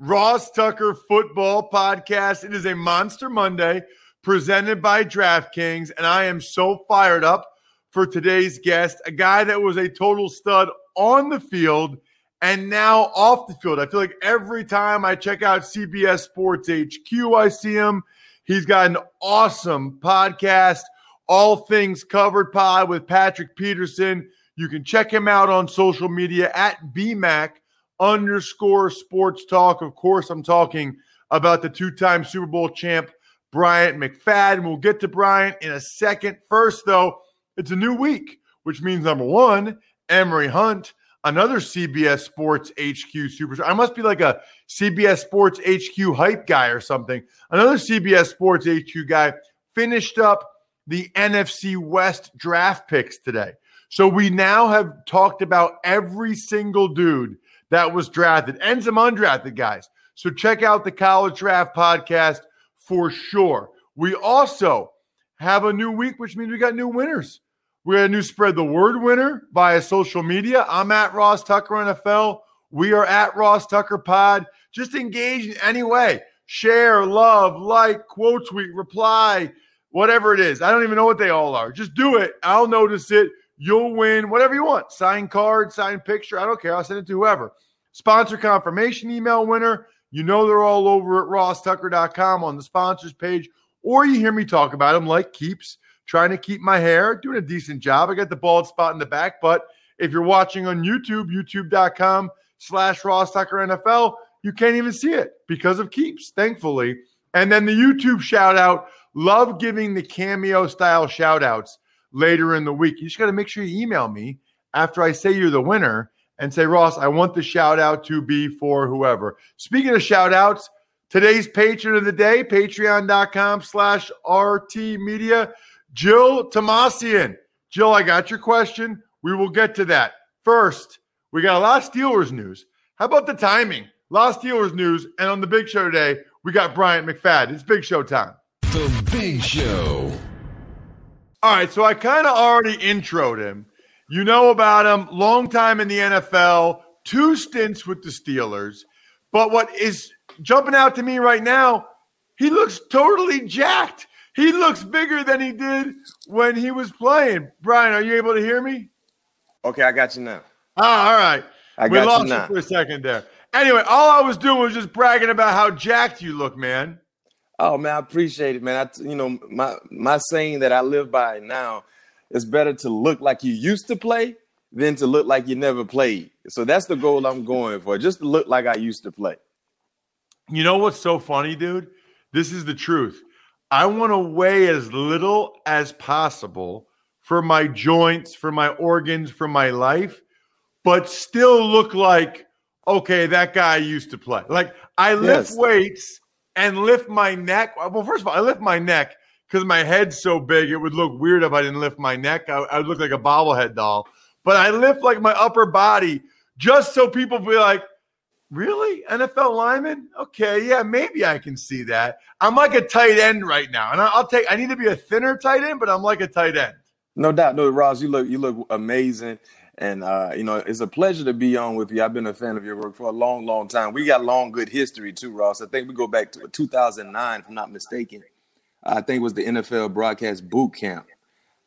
Ross Tucker football podcast. It is a Monster Monday presented by DraftKings. And I am so fired up for today's guest, a guy that was a total stud on the field and now off the field. I feel like every time I check out CBS Sports HQ, I see him. He's got an awesome podcast, All Things Covered Pod with Patrick Peterson. You can check him out on social media at BMAC underscore sports talk. Of course, I'm talking about the two time Super Bowl champ, Bryant McFadden. We'll get to Bryant in a second. First, though, it's a new week, which means number one, Emory Hunt, another CBS Sports HQ superstar. I must be like a CBS Sports HQ hype guy or something. Another CBS Sports HQ guy finished up the NFC West draft picks today. So we now have talked about every single dude that was drafted and some undrafted guys. So check out the College Draft Podcast for sure. We also have a new week, which means we got new winners. We got a new spread the word winner via social media. I'm at Ross Tucker NFL. We are at Ross Tucker Pod. Just engage in any way. Share, love, like, quote tweet, reply, whatever it is. I don't even know what they all are. Just do it. I'll notice it. You'll win whatever you want. Sign card, sign picture. I don't care. I'll send it to whoever. Sponsor confirmation email winner. You know they're all over at rosstucker.com on the sponsors page, or you hear me talk about them like Keeps, trying to keep my hair, doing a decent job. I got the bald spot in the back, but if you're watching on YouTube, youtube.com slash rosstucker NFL, you can't even see it because of Keeps, thankfully. And then the YouTube shout out, love giving the cameo style shout outs later in the week. You just got to make sure you email me after I say you're the winner and say, Ross, I want the shout out to be for whoever. Speaking of shout outs, today's patron of the day, patreon.com slash RT Media, Jill Tomasian. Jill, I got your question. We will get to that. First, we got a lot of Steelers news. How about the timing? A lot of Steelers news. And on the big show today, we got Bryant McFadden. It's big show time. The Big Show. All right, so I kind of already introed him. You know about him, long time in the NFL, two stints with the Steelers. But what is jumping out to me right now, he looks totally jacked. He looks bigger than he did when he was playing. Brian, are you able to hear me? Okay, I got you now. Ah, all right. I we got lost you now. for a second there. Anyway, all I was doing was just bragging about how jacked you look, man. Oh man, I appreciate it, man. I, you know, my my saying that I live by now is better to look like you used to play than to look like you never played. So that's the goal I'm going for, just to look like I used to play. You know what's so funny, dude? This is the truth. I want to weigh as little as possible for my joints, for my organs, for my life, but still look like, okay, that guy used to play. Like I lift Yes. weights and lift my neck. Well, first of all, I lift my neck because my head's so big, it would look weird if I didn't lift my neck. I, I would look like a bobblehead doll. But I lift like my upper body just so people be like, Really? NFL lineman? Okay, yeah, maybe I can see that. I'm like a tight end right now. And I'll take I need to be a thinner tight end, but I'm like a tight end. No doubt, no, Ross, you look you look amazing, and uh, you know it's a pleasure to be on with you. I've been a fan of your work for a long, long time. We got long, good history too, Ross. I think we go back to 2009, if I'm not mistaken. I think it was the NFL broadcast boot camp.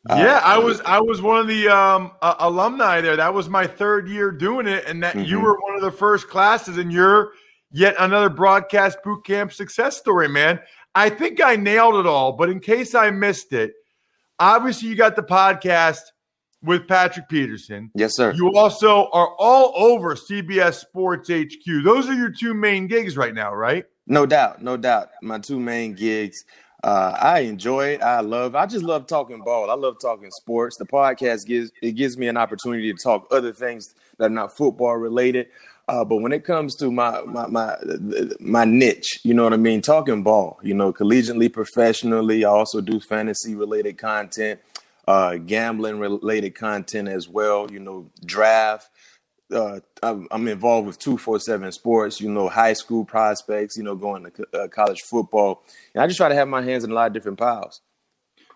Uh, yeah, I was I was one of the um, uh, alumni there. That was my third year doing it, and that mm-hmm. you were one of the first classes, and you're yet another broadcast boot camp success story, man. I think I nailed it all, but in case I missed it, obviously you got the podcast with Patrick Peterson. Yes, sir. You also are all over CBS Sports HQ. Those are your two main gigs right now, right? No doubt, no doubt. My two main gigs. Uh, I enjoy it. I love. I just love talking ball. I love talking sports. The podcast gives it gives me an opportunity to talk other things that are not football related. Uh, but when it comes to my, my my my niche, you know what I mean, talking ball, you know, collegiately, professionally. I also do fantasy related content, uh, gambling related content as well. You know, draft. Uh, I'm involved with two four seven sports. You know, high school prospects. You know, going to uh, college football, and I just try to have my hands in a lot of different piles.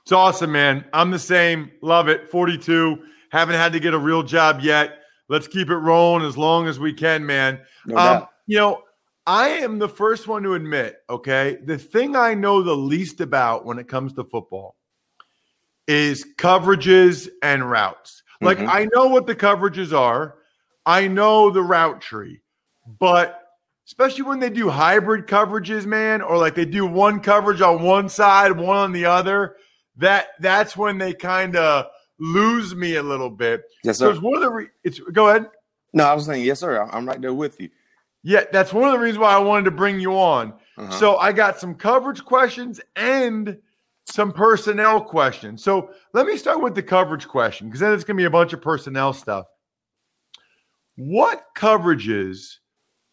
It's awesome, man. I'm the same. Love it. 42. Haven't had to get a real job yet Let's keep it rolling as long as we can, man. No um, you know, I am the first one to admit, okay, the thing I know the least about when it comes to football is coverages and routes. Like, mm-hmm. I know what the coverages are, I know the route tree, but especially when they do hybrid coverages, man, or like they do one coverage on one side, one on the other, that that's when they kind of lose me a little bit. Yes, sir. Because one of the re- it's go ahead. No, I was saying yes, sir. I'm right there with you. Yeah, that's one of the reasons why I wanted to bring you on. Uh-huh. So I got some coverage questions and some personnel questions. So let me start with the coverage question because then it's going to be a bunch of personnel stuff. What coverages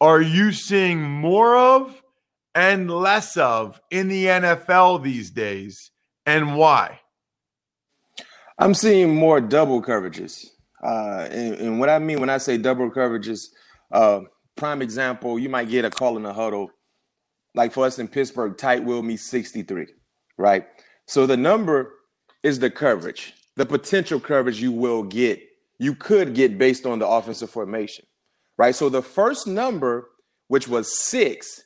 are you seeing more of and less of in the NFL these days, and why? I'm seeing more double coverages. Uh, and, and, what I mean when I say double coverages, uh, prime example, you might get a call in the huddle. Like for us in Pittsburgh, tight will me 63, right? So the number is the coverage, the potential coverage you will get, you could get based on the offensive formation, right? So the first number, which was six,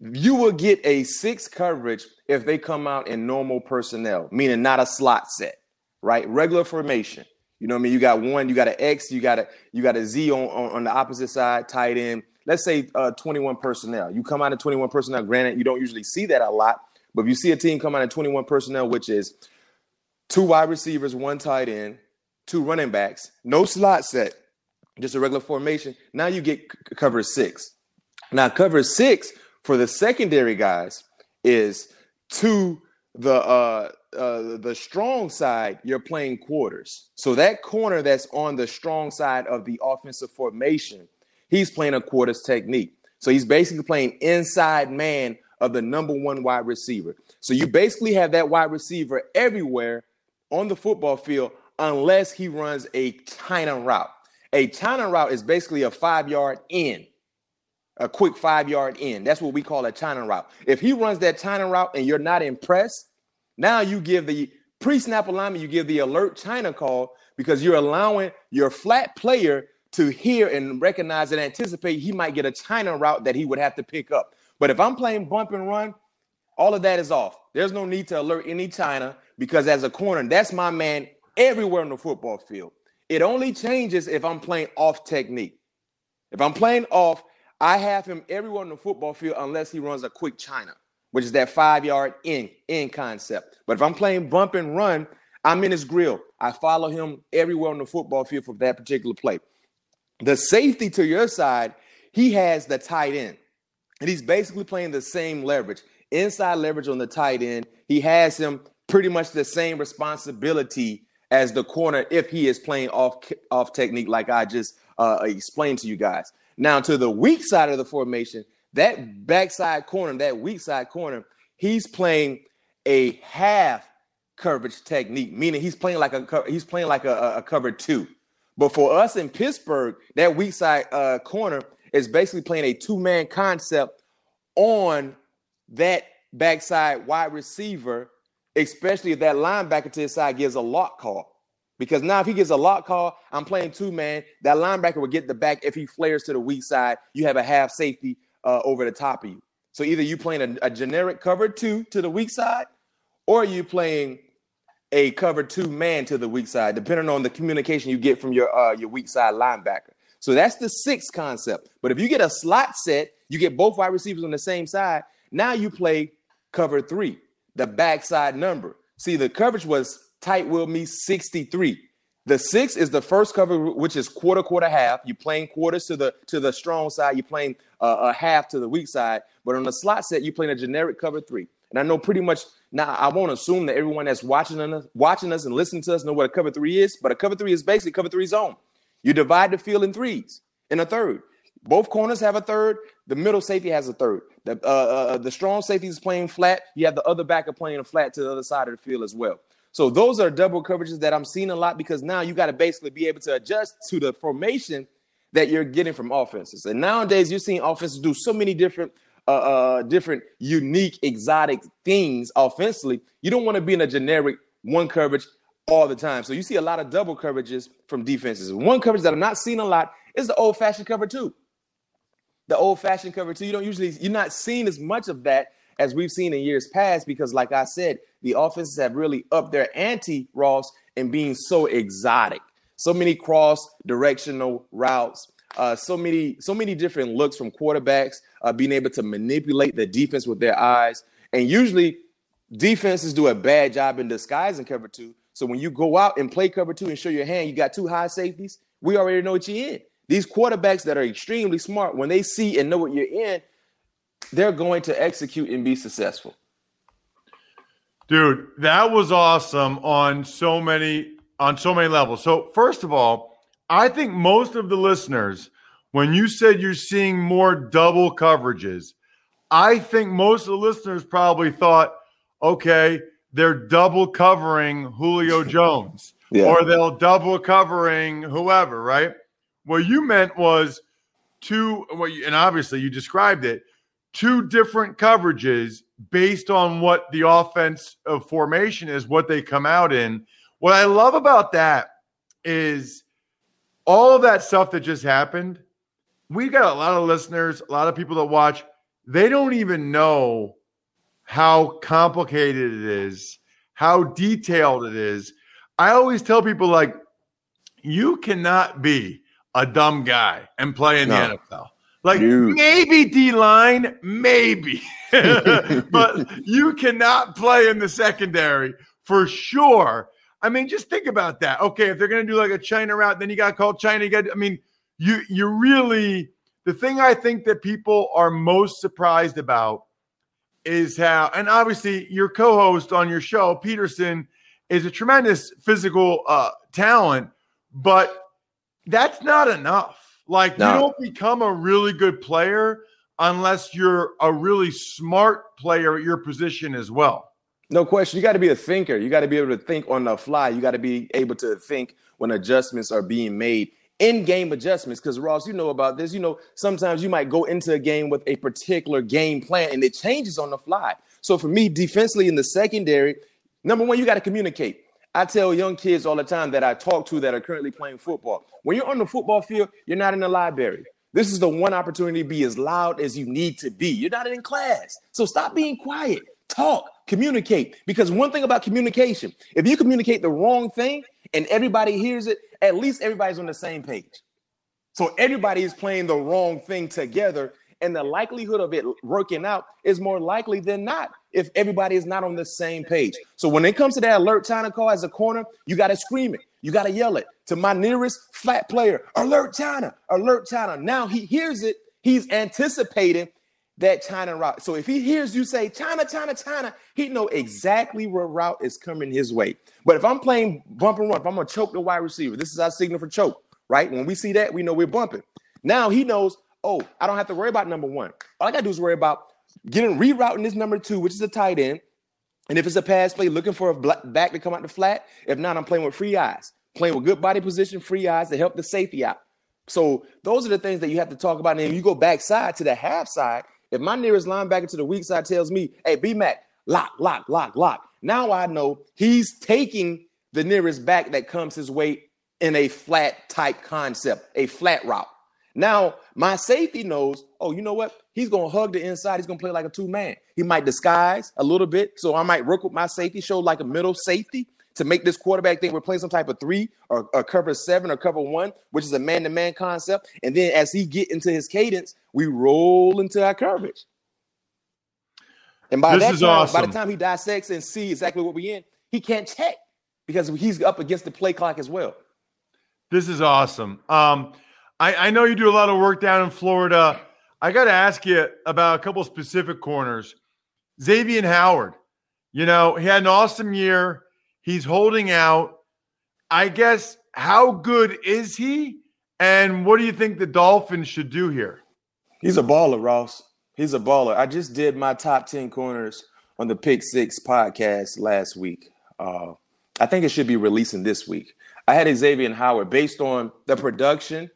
you will get a six coverage if they come out in normal personnel, meaning not a slot set right? Regular formation. You know what I mean? You got one, you got an X, you got a you got a Z on, on, on the opposite side, tight end. Let's say uh, 21 personnel. You come out of 21 personnel. Granted, you don't usually see that a lot, but if you see a team come out of 21 personnel, which is two wide receivers, one tight end, two running backs, no slot set, just a regular formation. Now you get cover six. Now cover six for the secondary guys is two the uh, uh, the strong side, you're playing quarters. So that corner that's on the strong side of the offensive formation, he's playing a quarters technique. So he's basically playing inside man of the number one wide receiver. So you basically have that wide receiver everywhere on the football field unless he runs a China route. A China route is basically a five yard in, a quick five yard in. That's what we call a China route. If he runs that China route and you're not impressed, now you give the pre-snap alignment, you give the alert China call because you're allowing your flat player to hear and recognize and anticipate he might get a China route that he would have to pick up. But if I'm playing bump and run, all of that is off. There's no need to alert any China because as a corner, that's my man everywhere on the football field. It only changes if I'm playing off technique. If I'm playing off, I have him everywhere on the football field unless he runs a quick China which is that five yard in in concept. But if I'm playing bump and run, I'm in his grill. I follow him everywhere on the football field for that particular play. The safety to your side, he has the tight end, and he's basically playing the same leverage, inside leverage on the tight end. He has him pretty much the same responsibility as the corner if he is playing off off technique, like I just uh, explained to you guys. Now to the weak side of the formation, that backside corner, that weak side corner, he's playing a half coverage technique, meaning he's playing like a he's playing like a, a cover two. But for us in Pittsburgh, that weak side uh, corner is basically playing a two man concept on that backside wide receiver, especially if that linebacker to his side gives a lock call. Because now if he gets a lock call, I'm playing two man. That linebacker will get the back if he flares to the weak side. You have a half safety uh, over the top of you. So either you playing a, a generic cover two to the weak side, or you playing a cover two man to the weak side, depending on the communication you get from your uh, your weak side linebacker. So that's the sixth concept. But if you get a slot set, you get both wide receivers on the same side. Now you play cover three, the backside number. See, the coverage was tight will me 63. The six is the first cover, which is quarter, quarter, half. You're playing quarters to the to the strong side. You're playing uh, a half to the weak side. But on the slot set, you're playing a generic cover three. And I know pretty much now. I won't assume that everyone that's watching us, watching us and listening to us know what a cover three is. But a cover three is basically cover three zone. You divide the field in threes in a third. Both corners have a third. The middle safety has a third. The uh, uh, the strong safety is playing flat. You have the other backer playing flat to the other side of the field as well. So those are double coverages that I'm seeing a lot because now you got to basically be able to adjust to the formation that you're getting from offenses. And nowadays you're seeing offenses do so many different uh, uh, different unique exotic things offensively. You don't want to be in a generic one coverage all the time. So you see a lot of double coverages from defenses. One coverage that I'm not seeing a lot is the old fashioned cover two. The old fashioned cover two. You don't usually you're not seeing as much of that as we've seen in years past because, like I said, the offenses have really upped their ante, Ross, in being so exotic. So many cross directional routes, uh, so many, so many different looks from quarterbacks, uh, being able to manipulate the defense with their eyes. And usually, defenses do a bad job in disguising cover two. So when you go out and play cover two and show your hand, you got two high safeties. We already know what you're in. These quarterbacks that are extremely smart, when they see and know what you're in, they're going to execute and be successful. Dude, that was awesome on so many on so many levels. So, first of all, I think most of the listeners when you said you're seeing more double coverages, I think most of the listeners probably thought, okay, they're double covering Julio Jones yeah. or they'll double covering whoever, right? What you meant was two, and obviously you described it, two different coverages based on what the offense of formation is, what they come out in. What I love about that is all of that stuff that just happened. We got a lot of listeners, a lot of people that watch. They don't even know how complicated it is, how detailed it is. I always tell people, like, you cannot be a dumb guy and play in no. the NFL. Like Dude. maybe D line, maybe, but you cannot play in the secondary for sure. I mean, just think about that. Okay, if they're going to do like a China route, then you got called China. You got, I mean, you you really the thing I think that people are most surprised about is how, and obviously your co-host on your show, Peterson, is a tremendous physical uh, talent, but that's not enough. Like no. you don't become a really good player unless you're a really smart player at your position as well. No question. You got to be a thinker. You got to be able to think on the fly. You got to be able to think when adjustments are being made, in game adjustments. Because, Ross, you know about this. You know, sometimes you might go into a game with a particular game plan and it changes on the fly. So, for me, defensively in the secondary, number one, you got to communicate. I tell young kids all the time that I talk to that are currently playing football. When you're on the football field, you're not in the library. This is the one opportunity to be as loud as you need to be. You're not in class. So stop being quiet. Talk, communicate. Because one thing about communication, if you communicate the wrong thing and everybody hears it, at least everybody's on the same page. So everybody is playing the wrong thing together and the likelihood of it working out is more likely than not if everybody is not on the same page. So when it comes to that alert China call as a corner, you got to scream it. You got to yell it to my nearest flat player, alert China, alert China. Now he hears it. He's anticipating that China route. So if he hears you say China, China, China, he know exactly where route is coming his way. But if I'm playing bump and run, if I'm gonna choke the wide receiver, this is our signal for choke, right? When we see that, we know we're bumping. Now he knows oh, I don't have to worry about number one. All I got to do is worry about getting rerouting this number two, which is a tight end. And if it's a pass play, looking for a back to come out the flat. If not, I'm playing with free eyes, playing with good body position, free eyes to help the safety out. So those are the things that you have to talk about. And if you go backside to the half side, if my nearest linebacker to the weak side tells me, hey, B Mac, lock, lock, lock, lock. Now I know he's taking the nearest back that comes his way in a flat type concept, a flat route. Now, my safety knows, oh, you know what? He's to hug the inside. He's to play like a two man. He might disguise a little bit. So I might work with my safety, show like a middle safety to make this quarterback think we're playing some type of three or, or cover seven or cover one, which is a man to man concept. And then as he get into his cadence, we roll into our coverage. And by This that time, is by the time he dissects and see exactly what we're in, he can't check because he's up against the play clock as well. This is awesome. Um, I, I know you do a lot of work down in Florida. I got to ask you about a couple specific corners. Xavien Howard, you know, he had an awesome year. He's holding out. I guess, how good is he? And what do you think the Dolphins should do here? He's a baller, Ross. He's a baller. I just did my top 10 corners on the Pick Six podcast last week. Uh, I think it should be releasing this week. I had Xavien Howard based on the production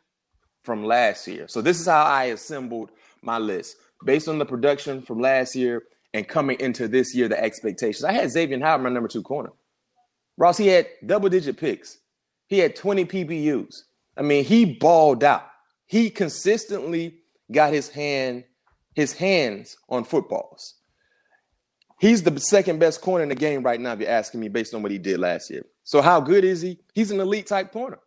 from last year. So this is how I assembled my list based on the production from last year and coming into this year, the expectations. I had Xavien Howard my number two corner. Ross, he had double digit picks. He had 20 PBUs. I mean, he balled out. He consistently got his hand his hands on footballs. He's the second best corner in the game right now, if you're asking me, based on what he did last year. So, how good is he? He's an elite type corner.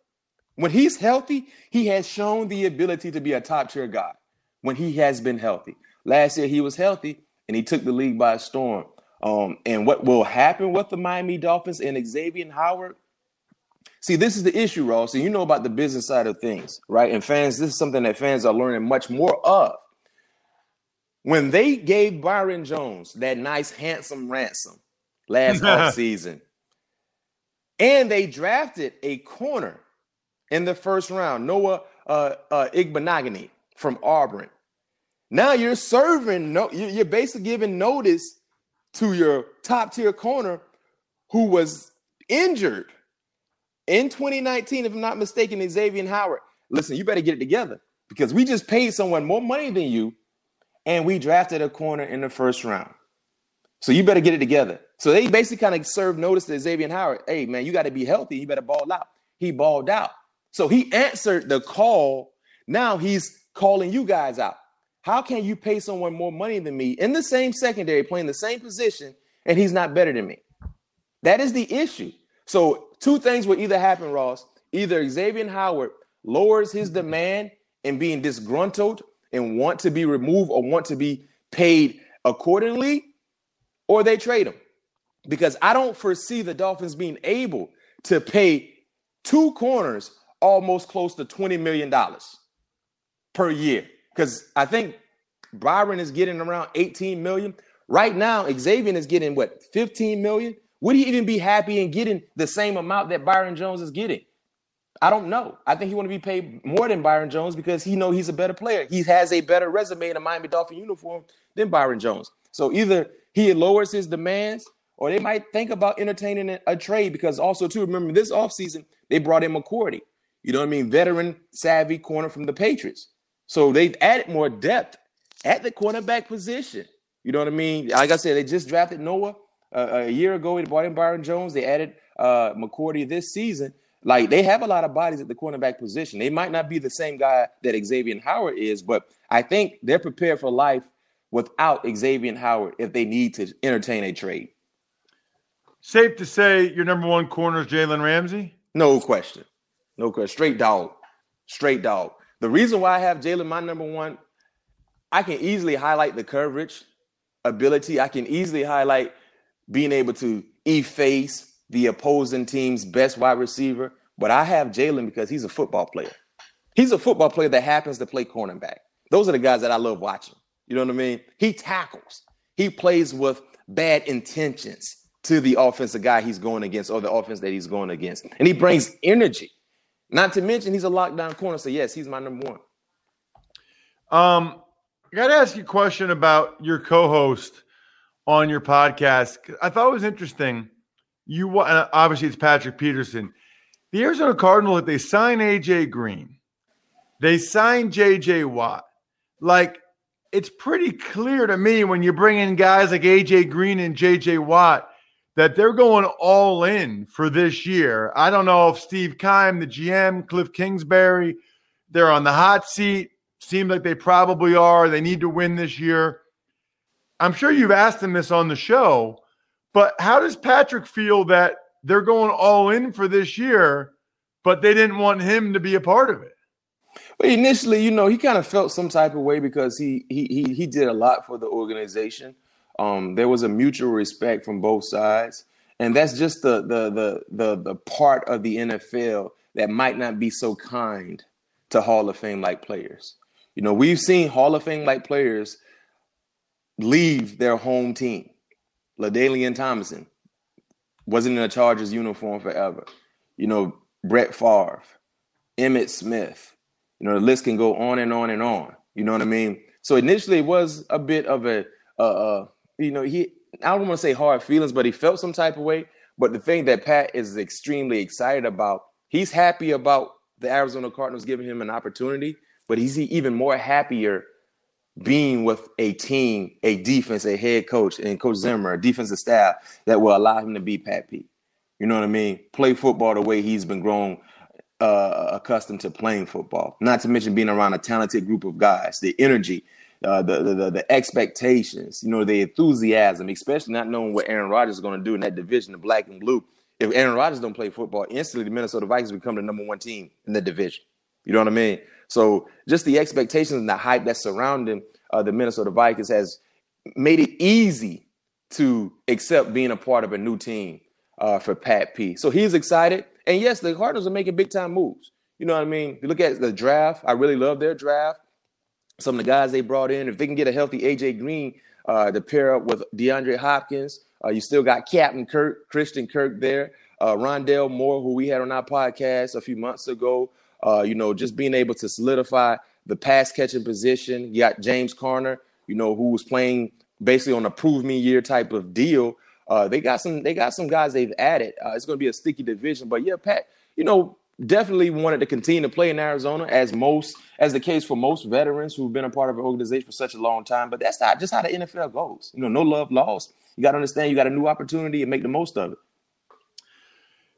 When he's healthy, he has shown the ability to be a top tier guy when he has been healthy. Last year, he was healthy and he took the league by storm. Um, and what will happen with the Miami Dolphins and Xavien Howard? See, this is the issue, Ross. So you know about the business side of things, right? And fans, this is something that fans are learning much more of. When they gave Byron Jones that nice, handsome ransom last offseason, and they drafted a corner in the first round, Noah uh, uh, Igbinoghene from Auburn. Now you're serving, no, you're basically giving notice to your top tier corner who was injured in 2019, if I'm not mistaken, Xavien Howard. Listen, you better get it together because we just paid someone more money than you and we drafted a corner in the first round. So you better get it together. So they basically kind of served notice to Xavien Howard. Hey, man, you got to be healthy. You better ball out. He balled out. So he answered the call. Now he's calling you guys out. How can you pay someone more money than me in the same secondary, playing the same position, and he's not better than me? That is the issue. So two things will either happen, Ross. Either Xavien Howard lowers his demand and being disgruntled and want to be removed or want to be paid accordingly, or they trade him. Because I don't foresee the Dolphins being able to pay two corners almost close to $20 million per year. Because I think Byron is getting around 18 million. Right now, Xavien is getting what 15 million. Would he even be happy in getting the same amount that Byron Jones is getting? I don't know. I think he want to be paid more than Byron Jones because he know he's a better player. He has a better resume in a Miami Dolphin uniform than Byron Jones. So either he lowers his demands or they might think about entertaining a, trade because also too remember this offseason they brought in McCourty. You know what I mean? Veteran savvy corner from the Patriots. So they've added more depth at the cornerback position. You know what I mean? Like I said, they just drafted Noah uh, a year ago. They brought in Byron Jones. They added uh, McCourty this season. Like they have a lot of bodies at the cornerback position. They might not be the same guy that Xavien Howard is, but I think they're prepared for life without Xavien Howard if they need to entertain a trade. Safe to say your number one corner is Jalen Ramsey? No question. No question. Straight dog. Straight dog. The reason why I have Jalen my number one, I can easily highlight the coverage ability. I can easily highlight being able to efface the opposing team's best wide receiver. But I have Jalen because he's a football player. He's a football player that happens to play cornerback. Those are the guys that I love watching. You know what I mean? He tackles. He plays with bad intentions to the offensive guy he's going against or the offense that he's going against. And he brings energy. Not to mention he's a lockdown corner. So yes, he's my number one. Um, I got to ask you a question about your co-host on your podcast. I thought it was interesting. You obviously it's Patrick Peterson. The Arizona Cardinals, if they sign AJ Green, they sign JJ Watt. Like it's pretty clear to me when you bring in guys like AJ Green and JJ Watt that they're going all in for this year. I don't know if Steve Keim, the GM, Cliff Kingsbury, they're on the hot seat. Seems like they probably are. They need to win this year. I'm sure you've asked him this on the show, but how does Patrick feel that they're going all in for this year, but they didn't want him to be a part of it? But initially, you know, he kind of felt some type of way because he he he he did a lot for the organization. Um, there was a mutual respect from both sides, and that's just the the the the the part of the NFL that might not be so kind to Hall of Fame like players. You know, we've seen Hall of Fame like players leave their home team. LaDainian Tomlinson wasn't in a Chargers uniform forever. You know, Brett Favre, Emmitt Smith. You know, the list can go on and on and on. You know what I mean? So initially, it was a bit of a, uh, uh, you know, he. I don't want to say hard feelings, but he felt some type of way. But the thing that Pat is extremely excited about, he's happy about the Arizona Cardinals giving him an opportunity, but he's even more happier being with a team, a defense, a head coach, and Coach Zimmer, a defensive staff that will allow him to be Pat Pete. You know what I mean? Play football the way he's been grown uh, accustomed to playing football. Not to mention being around a talented group of guys, the energy, uh, the, the, the expectations, you know, the enthusiasm, especially not knowing what Aaron Rodgers is going to do in that division, the black and blue. If Aaron Rodgers don't play football, instantly the Minnesota Vikings become the number one team in the division. You know what I mean? So just the expectations and the hype that's surrounding uh, the Minnesota Vikings has made it easy to accept being a part of a new team uh, for Pat P. So he's excited. And yes, the Cardinals are making big time moves. You know what I mean? If you look at the draft, I really love their draft. Some of the guys they brought in, if they can get a healthy AJ Green uh, to pair up with DeAndre Hopkins, uh, you still got Captain Kirk, Christian Kirk there, uh, Rondale Moore, who we had on our podcast a few months ago. Uh, you know, just being able to solidify the pass catching position. You got James Conner, you know, who was playing basically on a prove me year type of deal. Uh, they got some they got some guys they've added. Uh, it's going to be a sticky division, but yeah, Pat, you know, definitely wanted to continue to play in Arizona as most as the case for most veterans who've been a part of an organization for such a long time. But that's not just how the NFL goes. You know, no love lost. You got to understand you got a new opportunity and make the most of it.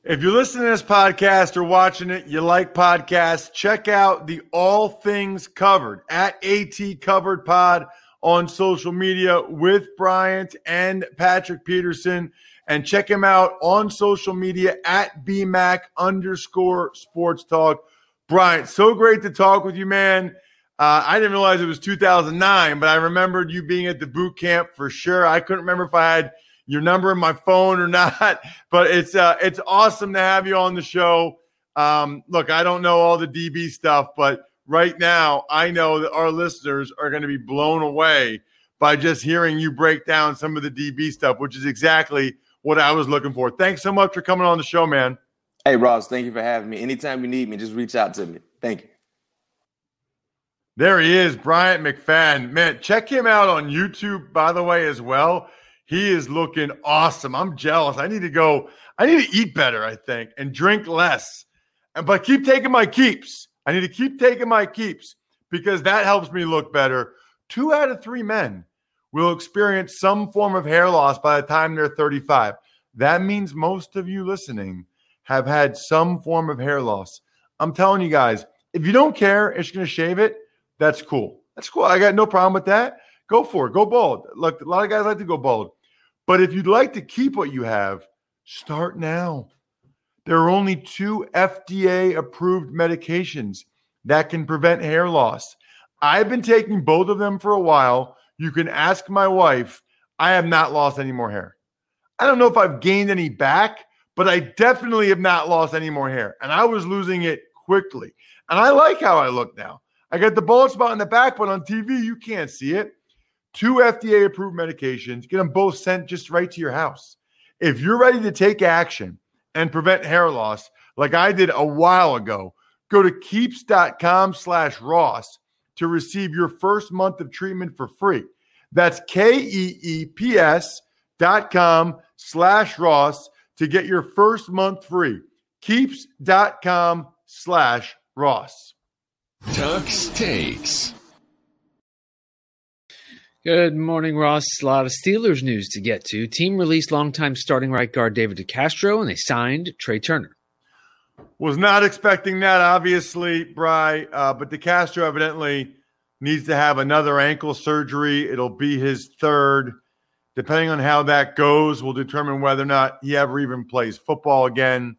If you're listening to this podcast or watching it, you like podcasts, check out the All Things Covered at AT Covered Pod on social media with Bryant and Patrick Peterson. And check him out on social media at BMAC underscore sports talk. Brian, so great to talk with you, man. Uh, I didn't realize it was 2009, but I remembered you being at the boot camp for sure. I couldn't remember if I had – your number in my phone or not. But it's uh, it's awesome to have you on the show. Um, look, I don't know all the DB stuff, but right now I know that our listeners are going to be blown away by just hearing you break down some of the DB stuff, which is exactly what I was looking for. Thanks so much for coming on the show, man. Hey, Ross, thank you for having me. Anytime you need me, just reach out to me. Thank you. There he is, Bryant McFadden. Man, check him out on YouTube, by the way, as well. He is looking awesome. I'm jealous. I need to go. I need to eat better, I think, and drink less. And But keep taking my keeps. I need to keep taking my keeps because that helps me look better. Two out of three men will experience some form of hair loss by the time they're 35. That means most of you listening have had some form of hair loss. I'm telling you guys, if you don't care, it's going to shave it. That's cool. That's cool. I got no problem with that. Go for it. Go bald. Look, a lot of guys like to go bald. But if you'd like to keep what you have, start now. There are only two FDA approved medications that can prevent hair loss. I've been taking both of them for a while. You can ask my wife. I have not lost any more hair. I don't know if I've gained any back, but I definitely have not lost any more hair. And I was losing it quickly. And I like how I look now. I got the bald spot in the back, but on TV, you can't see it two FDA approved medications, get them both sent just right to your house. If you're ready to take action and prevent hair loss, like I did a while ago, go to keeps.com slash Ross to receive your first month of treatment for free. That's K-E-E-P-S dot com slash Ross to get your first month free. Keeps.com slash Ross. Tux takes. Good morning, Ross. A lot of Steelers news to get to. Team released longtime starting right guard David DeCastro, and they signed Trai Turner. Was not expecting that, obviously, Bry, uh, but DeCastro evidently needs to have another ankle surgery. It'll be his third. Depending on how that goes, will determine whether or not he ever even plays football again.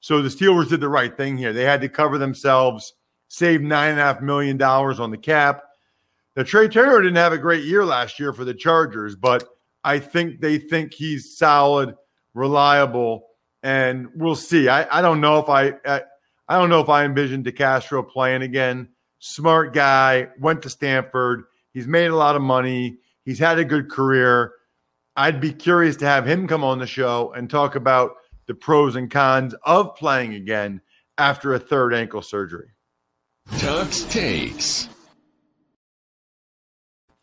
So the Steelers did the right thing here. They had to cover themselves, save nine and a half million dollars on the cap now, Trai Turner didn't have a great year last year for the Chargers, but I think they think he's solid, reliable, and we'll see. I, I don't know if I, I, I don't know if I envision DeCastro playing again. Smart guy, went to Stanford. He's made a lot of money. He's had a good career. I'd be curious to have him come on the show and talk about the pros and cons of playing again after a third ankle surgery. Tux takes.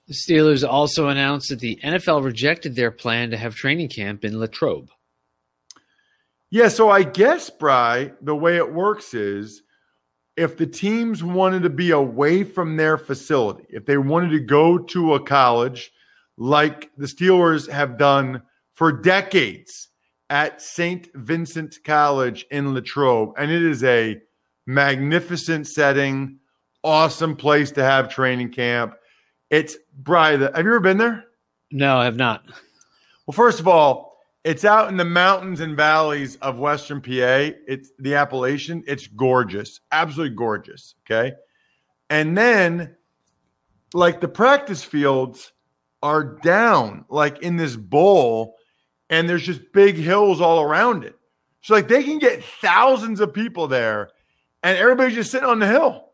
The Steelers also announced that the NFL rejected their plan to have training camp in Latrobe. Yeah, so I guess, Bry, the way it works is if the teams wanted to be away from their facility, if they wanted to go to a college like the Steelers have done for decades at St. Vincent College in Latrobe, and it is a magnificent setting, awesome place to have training camp. It's Bry. Have you ever been there? No, I have not. Well, first of all, it's out in the mountains and valleys of Western PA. It's the Appalachian. It's gorgeous, absolutely gorgeous. Okay, and then like the practice fields are down, like in this bowl, and there's just big hills all around it. So like they can get thousands of people there, and everybody's just sitting on the hill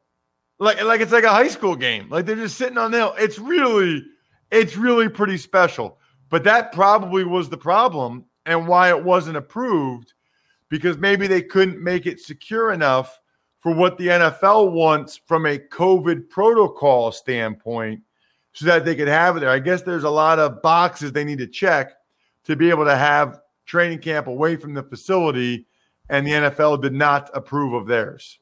like like it's like a high school game. Like they're just sitting on the hill. It's really it's really pretty special. But that probably was the problem and why it wasn't approved because maybe they couldn't make it secure enough for what the NFL wants from a COVID protocol standpoint so that they could have it there. I guess there's a lot of boxes they need to check to be able to have training camp away from the facility, and the NFL did not approve of theirs.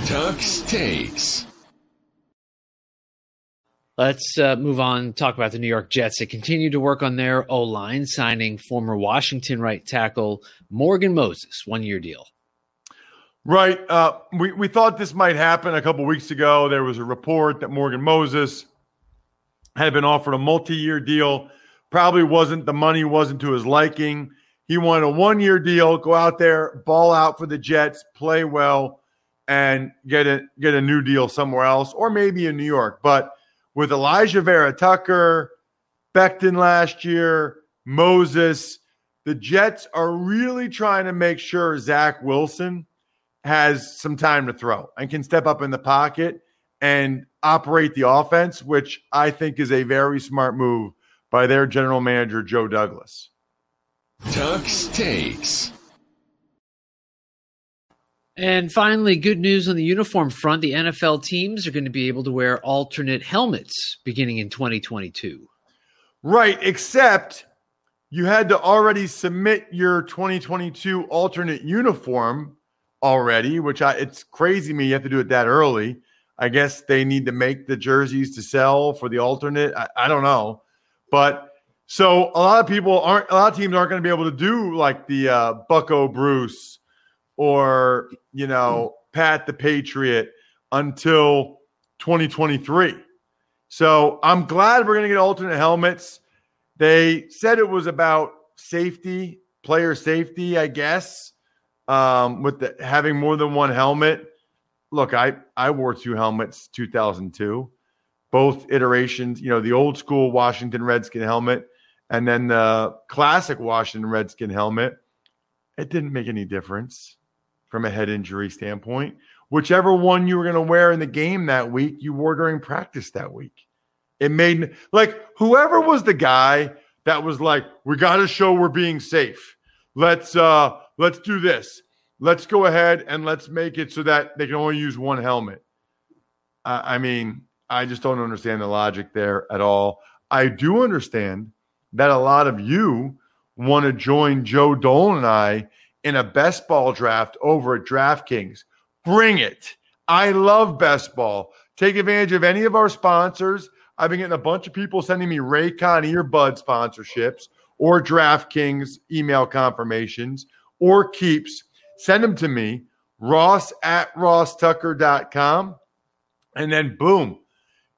Tux takes. Let's uh, move on. Talk about the New York Jets. They continue to work on their O line, signing former Washington right tackle Morgan Moses, one year deal. Right. Uh, we we thought this might happen a couple weeks ago. There was a report that Morgan Moses had been offered a multi-year deal. Probably wasn't the money wasn't to his liking. He wanted a one-year deal. Go out there, ball out for the Jets, play well and get a get a new deal somewhere else, or maybe in New York. But with Alijah Vera-Tucker, Becton last year, Moses, the Jets are really trying to make sure Zach Wilson has some time to throw and can step up in the pocket and operate the offense, which I think is a very smart move by their general manager, Joe Douglas. Tux takes. And finally, good news on the uniform front. The NFL teams are going to be able to wear alternate helmets beginning in 2022. Right, except you had to already submit your 2022 alternate uniform already, which I, it's crazy me you have to do it that early. I guess they need to make the jerseys to sell for the alternate. I, I don't know. But so a lot of people aren't, a lot of teams aren't going to be able to do like the uh, Bucco Bruce or you know Pat the Patriot until 2023. So I'm glad we're going to get alternate helmets. They said it was about safety, player safety, I guess, um, with the, having more than one helmet. Look, I I wore two helmets 2002, both iterations. You know, the old school Washington Redskin helmet and then the classic Washington Redskin helmet. It didn't make any difference from a head injury standpoint. Whichever one you were going to wear in the game that week, you wore during practice that week. It made like whoever was the guy that was like, we got to show we're being safe. Let's uh let's do this. Let's go ahead and let's make it so that they can only use one helmet. Uh, I mean, I just don't understand the logic there at all. I do understand that a lot of you want to join Joe Dolan and I in a best ball draft over at DraftKings. Bring it. I love best ball. Take advantage of any of our sponsors. I've been getting a bunch of people sending me Raycon earbud sponsorships or DraftKings email confirmations or keeps. Send them to me, ross at rosstucker.com. And then boom,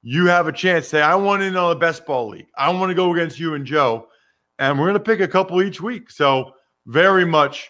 you have a chance. Say, I want in on the best ball league. I want to go against you and Joe. And we're going to pick a couple each week. So, very much